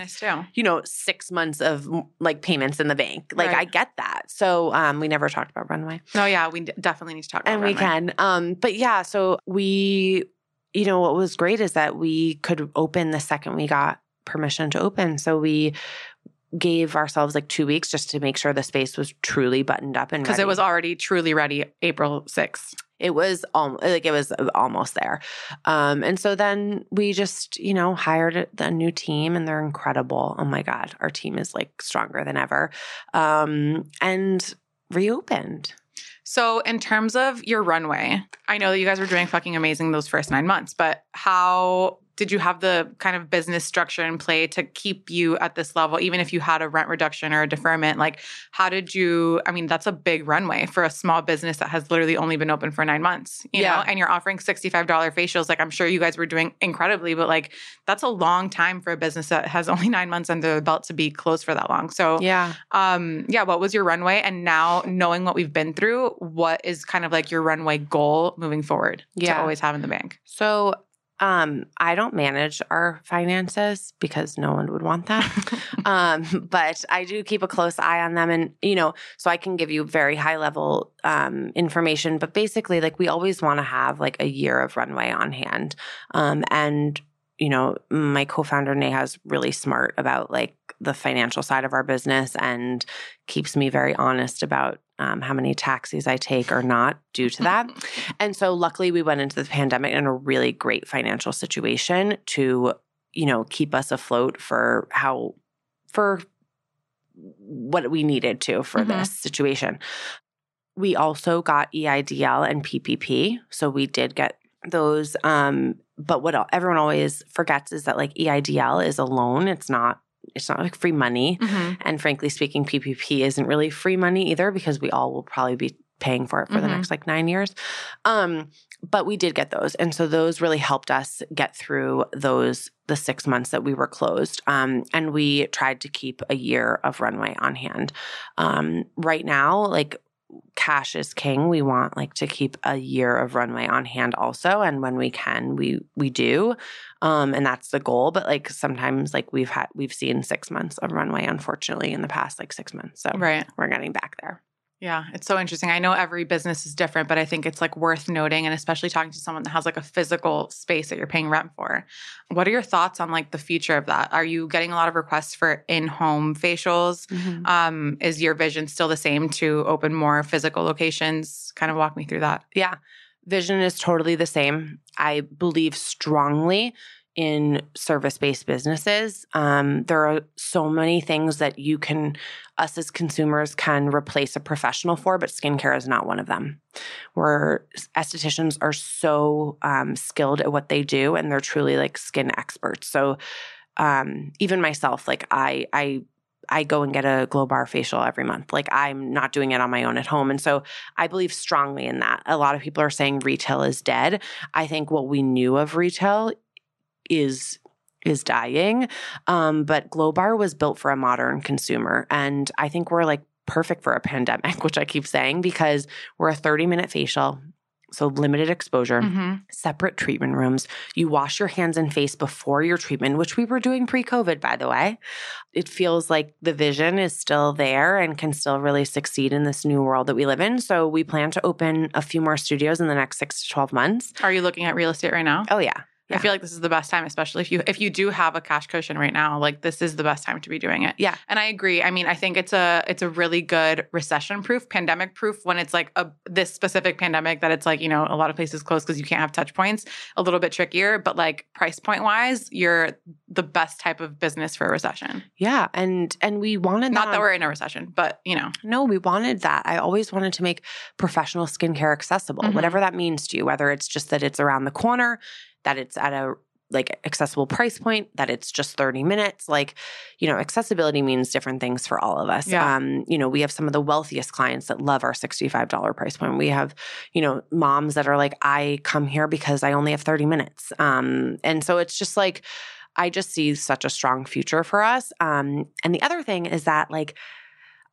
you know, six months of like payments in the bank. Like Right. I get that. So um we never talked about runway No, yeah, we definitely need to talk about and we can. Um, but yeah, so we, you know, what was great is that we could open the second we got permission to open. So we gave ourselves like two weeks just to make sure the space was truly buttoned up and because it was already truly ready April 6th. it was almost like it was almost there. Um, and so then we just, you know, hired a, a new team and they're incredible. Oh my God, our team is like stronger than ever. Um, and reopened. So, in terms of your runway, I know that you guys were doing fucking amazing those first nine months, but how did you have the kind of business structure in play to keep you at this level, even if you had a rent reduction or a deferment? Like, how did you? I mean, that's a big runway for a small business that has literally only been open for nine months, you Yeah. know, and you're offering $65 facials. Like, I'm sure you guys were doing incredibly, but like, that's a long time for a business that has only nine months under the belt to be closed for that long. So, Yeah. um yeah what was your runway and now knowing what we've been through what is kind of like your runway goal moving forward to Yeah. always have in the bank So um, I don't manage our finances because no one would want that. um, but I do keep a close eye on them, and you know, so I can give you very high level um, information. But basically, like we always want to have like a year of runway on hand, um, and you know, my co-founder Neha is really smart about like the financial side of our business and keeps me very honest about um, how many taxis I take or not due to that. And so luckily we went into the pandemic in a really great financial situation to, you know, keep us afloat for how for what we needed to for Mhm. this situation. We also got EIDL and PPP. So we did get those um but what everyone always forgets is that like EIDL is a loan. It's not it's not like free money. Mhm. And frankly speaking, PPP isn't really free money either because we all will probably be paying for it for the Mhm. next like nine years. Um, but we did get those. And so those really helped us get through those, the six months that we were closed. Um, and we tried to keep a year of runway on hand. Um, right now, like, cash is king we want like to keep a year of runway on hand also and when we can we we do. Um and that's the goal but like sometimes like we've had we've seen six months of runway unfortunately in the past like six months so right. we're getting back there yeah it's so interesting. I know every business is different but i think it's like worth noting and especially talking to someone that has like a physical space that you're paying rent for. What are your thoughts on like the future of that? Are you getting a lot of requests for in-home facials? Um is your vision still the same to open more physical locations? Kind of walk me through that. Yeah. Vision is totally the same. I believe strongly in service based businesses. Um, there are so many things that you can, us as consumers, can replace a professional for, but skincare is not one of them. Where estheticians are so um, skilled at what they do and they're truly like skin experts. So, um, even myself, like I, I, I go and get a Glowbar facial every month. Like I'm not doing it on my own at home. And so I believe strongly in that. A lot of people are saying retail is dead. I think what we knew of retail is is dying. Um, but Glowbar was built for a modern consumer. And I think we're like perfect for a pandemic, which I keep saying, because we're a 30 minute facial. So limited exposure mm-hmm. separate treatment rooms. You wash your hands and face before your treatment, which we were doing pre COVID, by the way. It feels like the vision is still there and can still really succeed in this new world that we live in. So we plan to open a few more studios in the next six to 12 months. Are you looking at real estate right now? Oh, yeah. I feel like this is the best time, especially if you if you do have a cash cushion right now. Like this is the best time to be doing it. Yeah. And I agree. I mean, I think it's a it's a really good recession proof, pandemic proof when it's like a this specific pandemic that it's like, you know, a lot of places closed because you can't have touch points, a little bit trickier, but like price point wise, you're the best type of business for a recession. Yeah, and and we wanted Not that that we're in a recession, but you know. No, we wanted that. I always wanted to make professional skincare accessible, Mhm. whatever that means to you, whether it's just that it's around the corner, that it's at a like accessible price point, that it's just 30 minutes. Like, you know, accessibility means different things for all of us. Yeah. Um, you know, we have some of the wealthiest clients that love our $65 price point. We have, you know, moms that are like, I come here because I only have 30 minutes. Um, and so it's just like, I just see such a strong future for us. Um, and the other thing is that like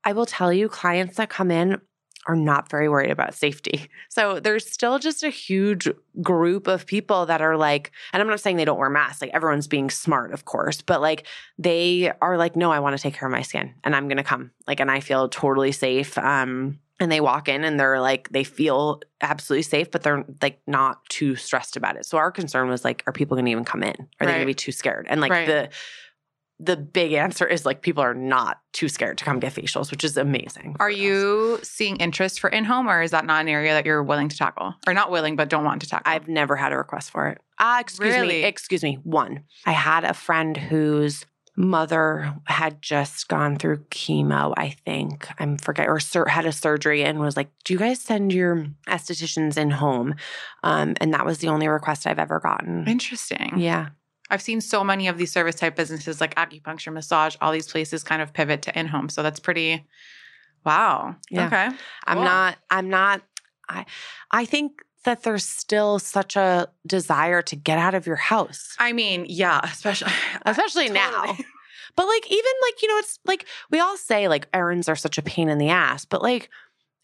I will tell you, clients that come in are not very worried about safety. So there's still just a huge group of people that are like, and I'm not saying they don't wear masks, like everyone's being smart, of course, but like they are like, no, I want to take care of my skin and I'm going to come. Like, and I feel totally safe. Um, and they walk in and they're like, they feel absolutely safe, but they're like not too stressed about it. So our concern was like, are people going to even come in? Are they going to be too scared? And like Right. the, the big answer is like people are not too scared to come get facials, which is amazing. Are us. you seeing interest for in home or is that not an area that you're willing to tackle? Or not willing, but don't want to tackle? I've never had a request for it. Ah, excuse Really? me. Excuse me. One. I had a friend whose mother had just gone through chemo, I think. I'm forget or sur- had a surgery and was like, "Do you guys send your estheticians in home?" Um, and that was the only request I've ever gotten. Interesting. Yeah. I've seen so many of these service type businesses like acupuncture, massage, all these places kind of pivot to in home. So that's pretty wow. Yeah. Okay. I'm not I'm not I I think that there's still such a desire to get out of your house. I mean, yeah, especially especially now. But like even like you know it's like we all say like errands are such a pain in the ass, but like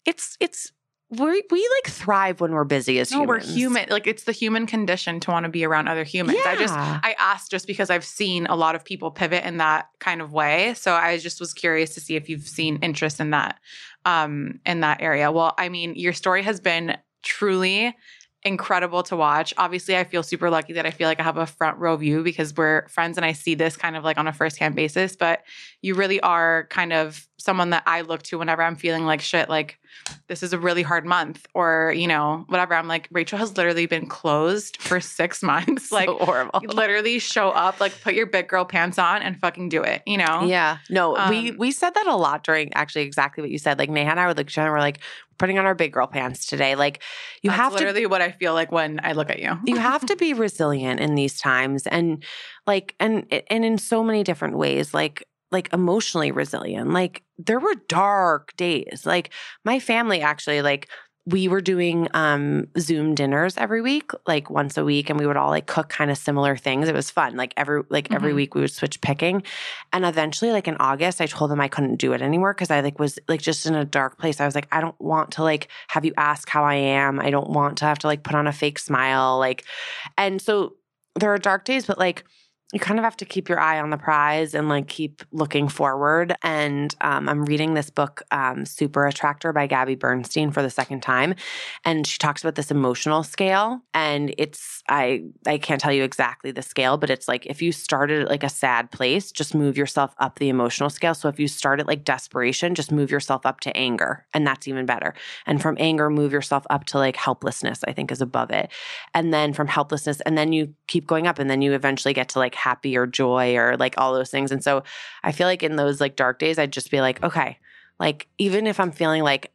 it's it's we we like thrive when we're busy as No, we're human. Like it's the human condition to want to be around other humans. I just I asked just because I've seen a lot of people pivot in that kind of way. So I just was curious to see if you've seen interest in that um in that area. Well, I mean, your story has been truly incredible to watch. Obviously, I feel super lucky that I feel like I have a front row view because we're friends and I see this kind of like on a first-hand basis, but you really are kind of someone that I look to whenever I'm feeling like shit like this is a really hard month or, you know, whatever. I'm like Rachel has literally been closed for 6 months. like so horrible. literally show up, like put your big girl pants on and fucking do it, you know? Yeah. No, we Um, we said that a lot during actually exactly what you said. Like Neha and I would look at each and we're like, putting on our big girl pants today. Like you That's have to literally what I feel like when I look at you. you have to be resilient in these times and like and and in so many different ways like like emotionally resilient like there were dark days like my family actually like we were doing um zoom dinners every week like once a week and we would all like cook kind of similar things. It was fun. Like every like every Mhm. week we would switch picking. And eventually like in august i told them i couldn't do it anymore because i like was like just in a dark place. I was like i don't want to like have you ask how i am. I don't want to have to like put on a fake smile like and so there are dark days, but like you kind of have to keep your eye on the prize and like keep looking forward. And um, I'm reading this book, um, Super Attractor by Gabby Bernstein for the second time. And she talks about this emotional scale. And it's, I, I can't tell you exactly the scale, but it's like if you started at like a sad place, just move yourself up the emotional scale. So if you start at like desperation, just move yourself up to anger. And that's even better. And from anger, move yourself up to like helplessness, I think is above it and then from helplessness and then you keep going up and then you eventually get to like happy or joy or like all those things. And so i feel like in those like dark days i'd just be like okay like even if i'm feeling like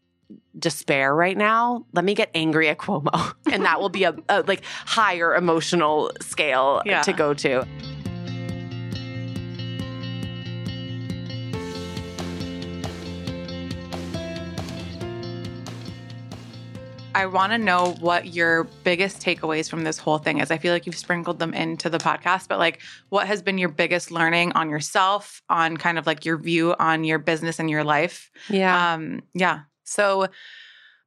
despair right now let me get angry at cuomo. And that will be a, a like higher emotional scale Yeah. to go to I want to know what your biggest takeaways from this whole thing is. I feel like you've sprinkled them into the podcast, but like what has been your biggest learning on yourself, on kind of like your view on your business and your life? yeah Um, yeah. So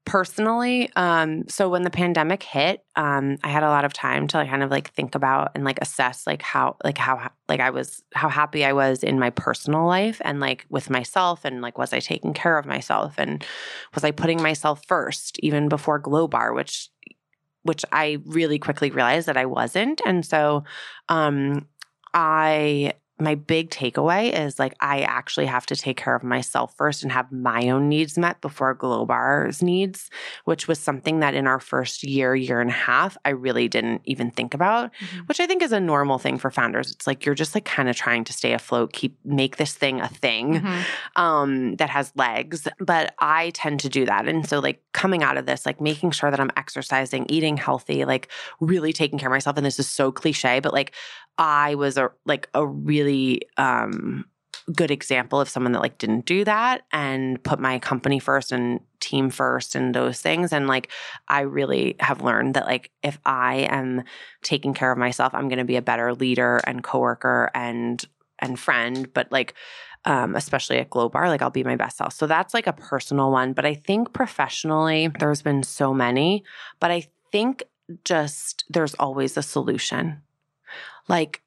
personally, um, so when the pandemic hit, um, I had a lot of time to like kind of like think about and like assess like how like how like I was how happy I was in my personal life and like with myself and like was I taking care of myself and was I putting myself first even before Glowbar, which which I really quickly realized that I wasn't. And so um I my big takeaway is like I actually have to take care of myself first and have my own needs met before Glowbar's needs, which was something that in our first year, year and a half, I really didn't even think about, mm-hmm. which I think is a normal thing for founders. It's like you're just like kind of trying to stay afloat, keep make this thing a thing mm-hmm. um, that has legs. But I tend to do that. And so like coming out of this, like making sure that I'm exercising, eating healthy, like really taking care of myself. And this is so cliche, but like I was a like a really um good example of someone that like didn't do that and put my company first and team first and those things and like I really have learned that like if I am taking care of myself I'm going to be a better leader and coworker and and friend but like um, especially at Glowbar, like I'll be my best self. So that's like a personal one. But I think professionally, there's been so many, but I think just there's always a solution like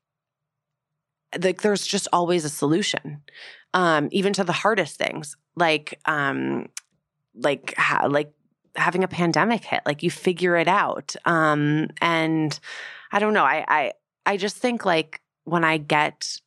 like there's just always a solution. Um even to the hardest things like um like ha- like having a pandemic hit like you figure it out. Um and i don't know i i i just think like when i get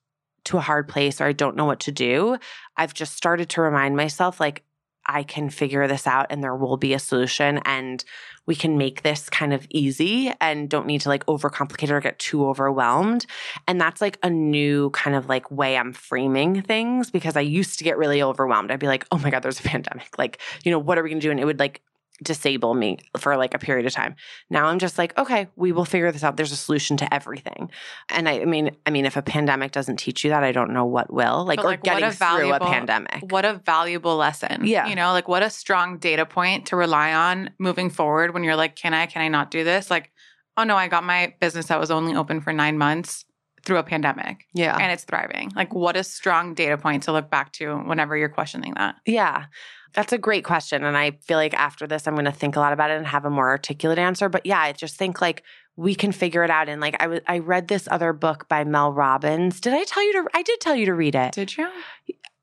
to a hard place or i don't know what to do i've just started to remind myself like I can figure this out and there will be a solution and we can make this kind of easy and don't need to like overcomplicate or get too overwhelmed. And that's like a new kind of like way I'm framing things because I used to get really overwhelmed. I'd be like, oh my God, there's a pandemic. Like, you know, what are we going to do? And it would like disable me for like a period of time. Now I'm just like, okay, we will figure this out. There's a solution to everything. And I, I mean, I mean, if a pandemic doesn't teach you that, I don't know what will. Like, but or getting a through a pandemic. What a valuable lesson. Yeah. You know, like what a strong data point to rely on moving forward when you're like, can I, can I not do this? Like, oh no, I got my business that was only open for nine months through a pandemic. Yeah. And it's thriving. Like, what a strong data point to look back to whenever you're questioning that. Yeah. That's a great question. And I feel like after this, I'm going to think a lot about it and have a more articulate answer. But yeah, I just think like we can figure it out. And like I was, I read this other book by Mel Robbins. Did I tell you to? I did tell you to read it. Did you?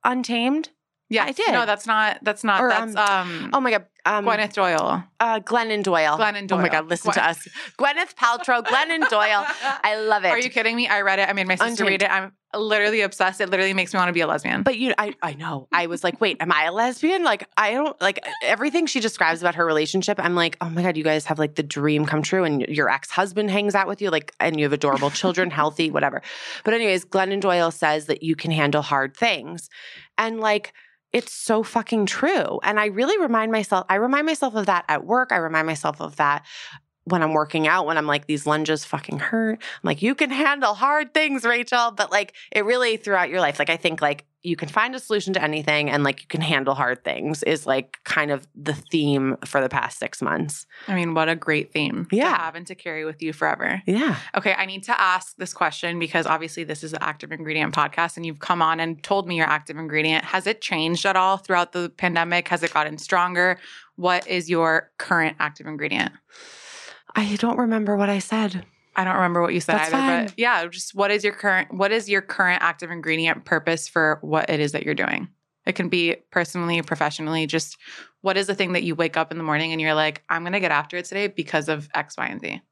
Untamed. Yeah, I did. No, that's not. That's not. Or, that's um, um. Oh my god. Um, Gwyneth Doyle. Uh, Glennon Doyle. Glennon Doyle. Oh my god, listen Gwen- to us. Gwyneth Paltrow. Glennon Doyle. I love it. Are you kidding me? I read it. I made my sister Untamed. read it. I'm literally obsessed. It literally makes me want to be a lesbian. But you, I, I know. I was like, wait, am I a lesbian? Like, I don't like everything she describes about her relationship. I'm like, oh my god, you guys have like the dream come true, and your ex husband hangs out with you, like, and you have adorable children, healthy, whatever. But anyways, Glennon Doyle says that you can handle hard things, and like it's so fucking true. And I really remind myself, I remind myself of that at work. I remind myself of that when I'm working out, when I'm like, these lunges fucking hurt. I'm like, you can handle hard things, Rachel. But like, it really throughout your life, like, I think like you can find a solution to anything and like you can handle hard things is like kind of the theme for the past six months. I mean, what a great theme yeah. to have and to carry with you forever. Yeah. Okay. I need to ask this question because obviously this is an active ingredient podcast and you've come on and told me your active ingredient. Has it changed at all throughout the pandemic? Has it gotten stronger? What is your current active ingredient? I don't remember what I said. I don't remember what you said That's either, fine. but yeah, just what is your current what is your current active ingredient purpose for what it is that you're doing? It can be personally, professionally, just what is the thing that you wake up in the morning and you're like, I'm going to get after it today because of X, Y, and Z.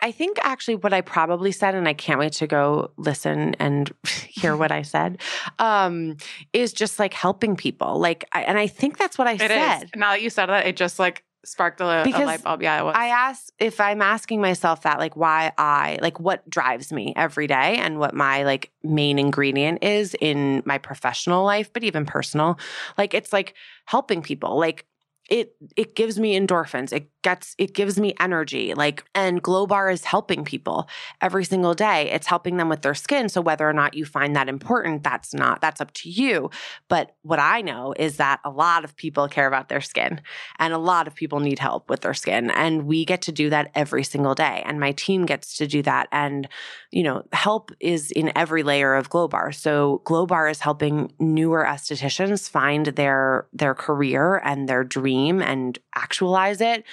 I think actually what I probably said, and I can't wait to go listen and hear what I said, um, is just like helping people. Like, I, and I think that's what I it said. Is. Now that you said that, it just like sparked a, a light bulb. Yeah, it was. I asked if I'm asking myself that, like, why I, like, what drives me every day and what my, like, main ingredient is in my professional life, but even personal. Like, it's like helping people. Like, it it gives me endorphins. It gets it gives me energy like and glowbar is helping people every single day. It's helping them with their skin. So whether or not you find that important that's not that's up to you. But what i know is that a lot of people care about their skin and a lot of people need help with their skin. And we get to do that every single day and my team gets to do that. And you know help is in every layer of glowbar. So glowbar is helping newer estheticians find their their career and their dream dream and actualize it.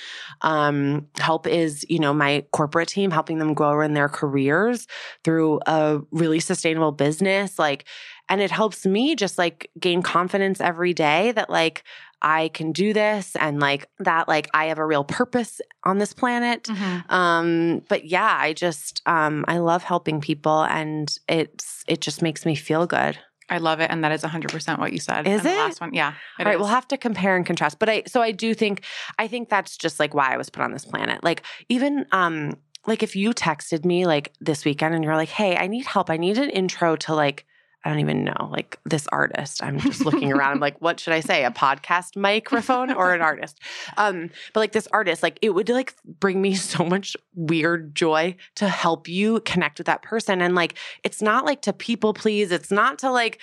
Um, help is, you know, my corporate team helping them grow in their careers through a really sustainable business. Like, and it helps me just like gain confidence every day that like I can do this and like that like I have a real purpose on this planet. Mm-hmm. Um but yeah, I just um I love helping people and it's it just makes me feel good. I love it, and that is 100 percent what you said. Is in the it? last one? Yeah. it All right, is. we'll have to compare and contrast. But I so I do think I think that's just like why I was put on this planet. Like even um like if you texted me like this weekend and you're like, "Hey, I need help. I need an intro to like I don't even know, like this artist. I'm just looking around. I'm like, what should I say? A podcast microphone or an artist? Um, but like this artist, like it would like bring me so much weird joy to help you connect with that person. And like, it's not like to people please. It's not to like,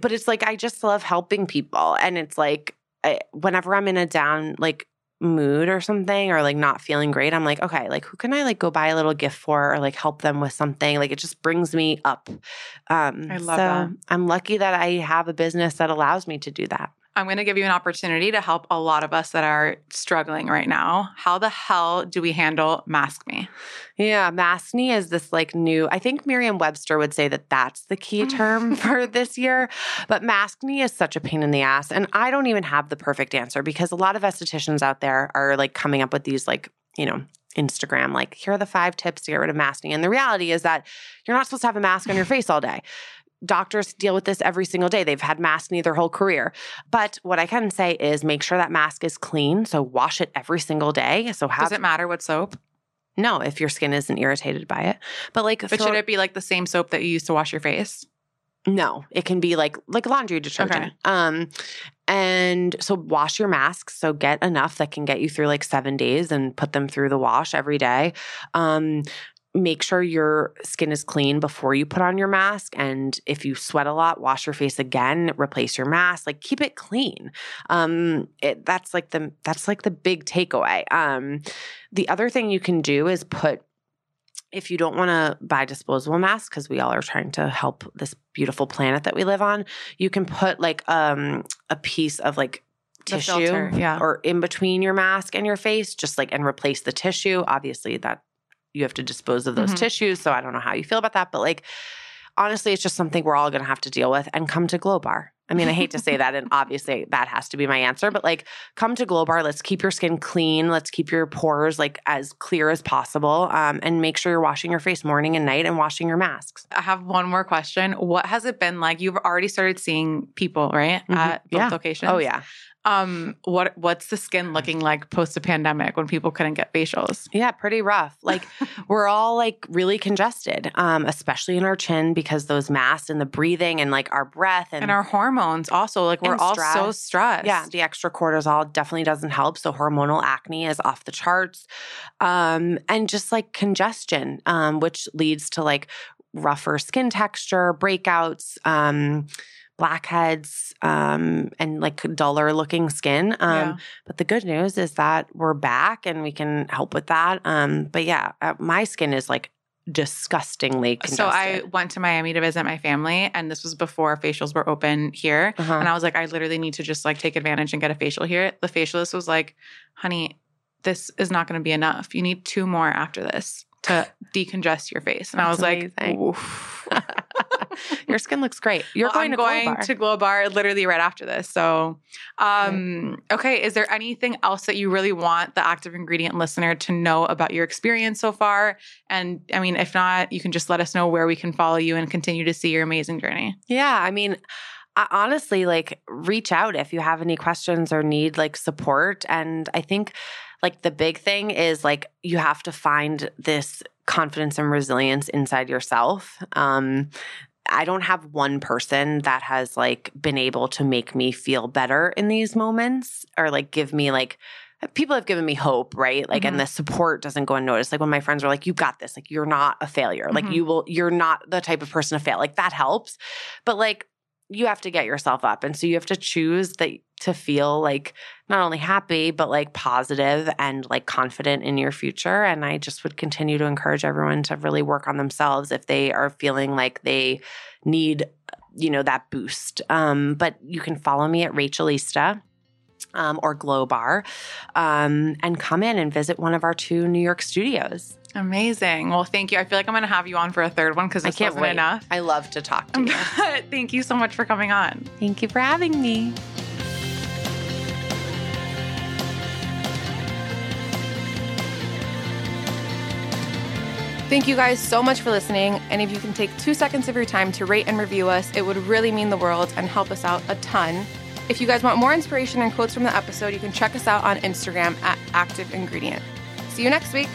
but it's like I just love helping people, and it's like I, whenever I'm in a down like mood or something or like not feeling great i'm like okay like who can i like go buy a little gift for or like help them with something? Like it just brings me up. Um I love so that. i'm lucky that i have a business that allows me to do that I'm going to give you an opportunity to help a lot of us that are struggling right now. How the hell do we handle Maskne? yeah Maskne is this like new i think merriam-webster would say that that's the key mm. term for this year but Maskne is such a pain in the ass and i don't even have the perfect answer because a lot of estheticians out there are like coming up with these like you know Instagram, like, here are the five tips to get rid of masking. And the reality is that you're not supposed to have a mask on your face all day. Doctors deal with this every single day. They've had maskne their whole career. But what I can say is make sure that mask is clean. So wash it every single day. So have Does it matter what soap? no if your skin isn't irritated by it. But like, But should it be like the same soap that you use to wash your face? no, it can be like like laundry detergent. Okay. Um, and so wash your masks. So get enough that can get you through like seven days and put them through the wash every day. Um, make sure your skin is clean before you put on your mask. And if you sweat a lot, wash your face again. Replace your mask. Like keep it clean. Um, it, that's like the that's like the big takeaway. Um, the other thing you can do is put if you don't want to buy disposable masks because we all are trying to help this beautiful planet that we live on you can put like um a piece of like The tissue filter, yeah. or in between your mask and your face just like and replace the tissue obviously that you have to dispose of those Mhm. tissues so i don't know how you feel about that but like honestly it's just something we're all going to have to deal with and come to Glowbar i mean i hate to say that and obviously that has to be my answer but like come to Glowbar let's keep your skin clean let's keep your pores like as clear as possible um, and make sure you're washing your face morning and night and washing your masks I have one more question. What has it been like? You've already started seeing people, right? Mhm. At both Yeah. locations. oh yeah Um, what what's the skin looking like post the pandemic when people couldn't get facials? Yeah, pretty rough. Like we're all like really congested, um, especially in our chin because those masks and the breathing and like our breath and, And our hormones also, like we're all so stressed. yeah, the extra cortisol definitely doesn't help. So hormonal acne is off the charts, um, and just like congestion, um, which leads to like rougher skin texture, breakouts. Um, blackheads um and like duller looking skin um Yeah. But the good news is that we're back and we can help with that. Um, but yeah, uh, my skin is like disgustingly congested. So I went to Miami to visit my family, and this was before facials were open here. Uh-huh. And I was like, I literally need to just like take advantage and get a facial here. The facialist was like, honey, this is not going to be enough. You need two more after this to decongest your face. And I That's was like, amazing. Oof. Your skin looks great. You're Well, going I'm to going Glowbar. to Glowbar literally right after this. So, um, okay. Is there anything else that you really want the active ingredient listener to know about your experience so far? And I mean, if not, you can just let us know where we can follow you and continue to see your amazing journey. Yeah, I mean, I, honestly, like reach out if you have any questions or need like support. And I think like the big thing is like you have to find this confidence and resilience inside yourself. Um, I don't have one person that has like been able to make me feel better in these moments or like give me like people have given me hope, right? Like, Mhm. and the support doesn't go unnoticed. Like when my friends are like, you got this, like you're not a failure. Like Mhm. you will, you're not the type of person to fail. Like that helps. But like you have to get yourself up. And so you have to choose that to feel like not only happy, but like positive and like confident in your future. And I just would continue to encourage everyone to really work on themselves if they are feeling like they need, you know, that boost. Um, but you can follow me at Rachel Easta um, or Glowbar, um, and come in and visit one of our two New York studios. Amazing. Well, thank you. I feel like I'm going to have you on for a third one because I can't wasn't wait. enough. I love to talk to you. thank you so much for coming on. Thank you for having me. Thank you guys so much for listening. And if you can take two seconds of your time to rate and review us, it would really mean the world and help us out a ton. If you guys want more inspiration and quotes from the episode, you can check us out on Instagram at Active Ingredient. See you next week.